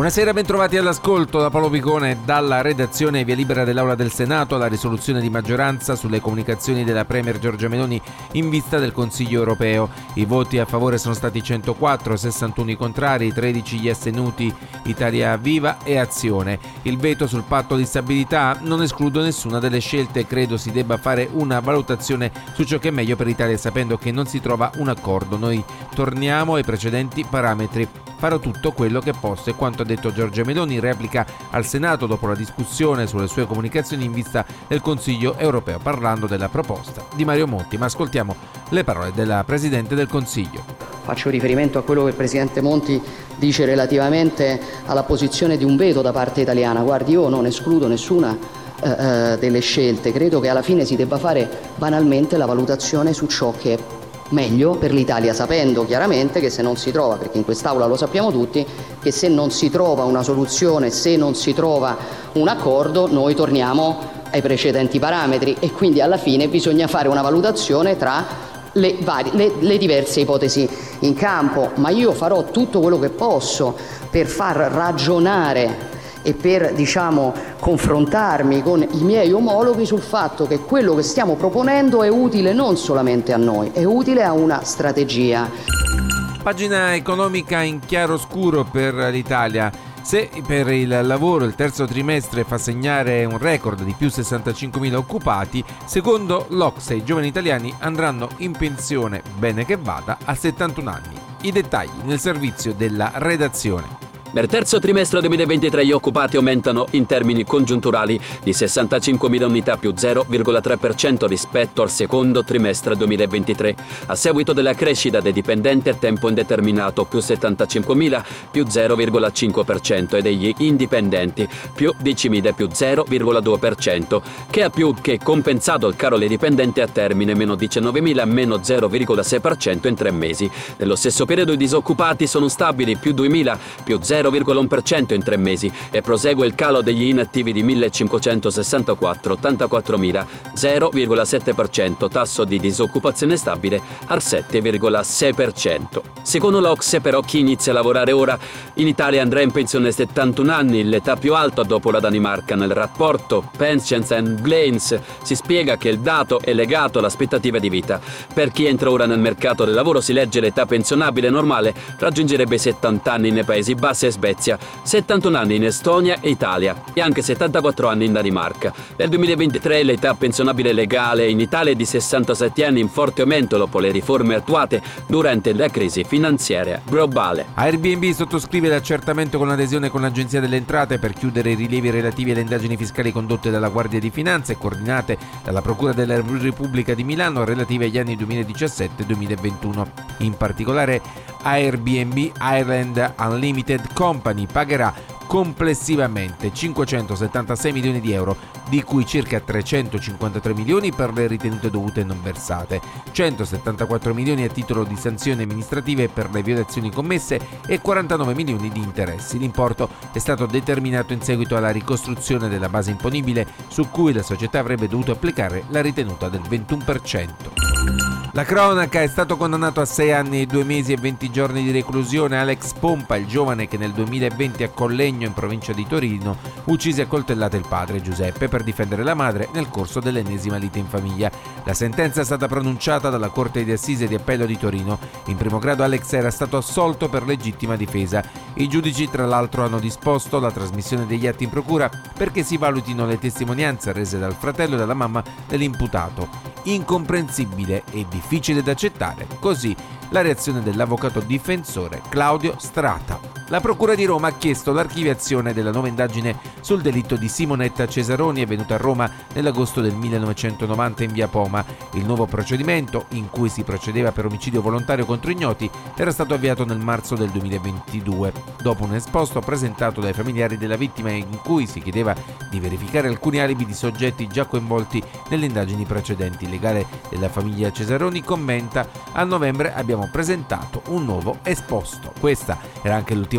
Buonasera, bentrovati all'ascolto da Paolo Picone dalla redazione Via Libera dell'Aula del Senato alla risoluzione di maggioranza sulle comunicazioni della Premier Giorgia Meloni in vista del Consiglio europeo. I voti a favore sono stati 104, 61 i contrari, 13 gli astenuti, Italia Viva e Azione. Il veto sul patto di stabilità non escludo nessuna delle scelte, credo si debba fare una valutazione su ciò che è meglio per l'Italia sapendo che non si trova un accordo. Noi torniamo ai precedenti parametri. Farò tutto quello che posso e quanto ha detto Giorgia Meloni in replica al Senato dopo la discussione sulle sue comunicazioni in vista del Consiglio europeo parlando della proposta di Mario Monti. Ma ascoltiamo le parole della Presidente del Consiglio. Faccio riferimento a quello che il Presidente Monti dice relativamente alla posizione di un veto da parte italiana. Guardi, io non escludo nessuna eh, delle scelte, credo che alla fine si debba fare banalmente la valutazione su ciò che è meglio per l'Italia, sapendo chiaramente che se non si trova, perché in quest'Aula lo sappiamo tutti, che se non si trova una soluzione, se non si trova un accordo, noi torniamo ai precedenti parametri e quindi alla fine bisogna fare una valutazione tra le, varie, le, le diverse ipotesi in campo, ma io farò tutto quello che posso per far ragionare e per diciamo, confrontarmi con i miei omologhi sul fatto che quello che stiamo proponendo è utile non solamente a noi, è utile a una strategia. Pagina economica in chiaro scuro per l'Italia. Se per il lavoro il terzo trimestre fa segnare un record di più 65.000 occupati, secondo l'Ocse i giovani italiani andranno in pensione, bene che vada, a 71 anni. I dettagli nel servizio della redazione. Nel terzo trimestre 2023 gli occupati aumentano in termini congiunturali di 65.000 unità più 0,3% rispetto al secondo trimestre 2023, a seguito della crescita dei dipendenti a tempo indeterminato più 75.000 più 0,5% e degli indipendenti più 10.000 più 0,2%, che ha più che compensato il caro dei dipendenti a termine meno 19.000 meno 0,6% in tre mesi. Nello stesso periodo i disoccupati sono stabili più 2.000 più 0,2%. 0,1% in tre mesi e prosegue il calo degli inattivi di 1564, 84.000, 0,7%, tasso di disoccupazione stabile al 7,6%. Secondo l'Ocse però chi inizia a lavorare ora in Italia andrà in pensione a 71 anni, l'età più alta dopo la Danimarca. Nel rapporto Pensions and Glains si spiega che il dato è legato all'aspettativa di vita. Per chi entra ora nel mercato del lavoro si legge l'età pensionabile normale raggiungerebbe i 70 anni nei Paesi Bassi e Svezia, 71 anni in Estonia e Italia e anche 74 anni in Danimarca. Nel 2023 l'età pensionabile legale in Italia è di 67 anni in forte aumento dopo le riforme attuate durante la crisi finanziaria globale. Airbnb sottoscrive l'accertamento con l'adesione con l'Agenzia delle Entrate per chiudere i rilievi relativi alle indagini fiscali condotte dalla Guardia di Finanza e coordinate dalla Procura della Repubblica di Milano relative agli anni 2017-2021. In particolare Airbnb Ireland Unlimited Company pagherà complessivamente 576 milioni di euro, di cui circa 353 milioni per le ritenute dovute non versate, 174 milioni a titolo di sanzioni amministrative per le violazioni commesse e 49 milioni di interessi. L'importo è stato determinato in seguito alla ricostruzione della base imponibile su cui la società avrebbe dovuto applicare la ritenuta del 21%. La cronaca è stato condannato a 6 anni e 2 mesi e 20 giorni di reclusione Alex Pompa, il giovane che nel 2020 a Collegno, in provincia di Torino, uccise a coltellate il padre Giuseppe per difendere la madre nel corso dell'ennesima lite in famiglia. La sentenza è stata pronunciata dalla Corte di Assise di Appello di Torino. In primo grado Alex era stato assolto per legittima difesa. I giudici tra l'altro hanno disposto la trasmissione degli atti in procura perché si valutino le testimonianze rese dal fratello e dalla mamma dell'imputato incomprensibile e difficile da accettare. Così la reazione dell'avvocato difensore Claudio Strata. La Procura di Roma ha chiesto l'archiviazione della nuova indagine sul delitto di Simonetta Cesaroni avvenuta a Roma nell'agosto del 1990 in via Poma. Il nuovo procedimento, in cui si procedeva per omicidio volontario contro ignoti, era stato avviato nel marzo del 2022. Dopo un esposto presentato dai familiari della vittima in cui si chiedeva di verificare alcuni alibi di soggetti già coinvolti nelle indagini precedenti, il legale della famiglia Cesaroni commenta a novembre abbiamo presentato un nuovo esposto. Questa era anche l'ultima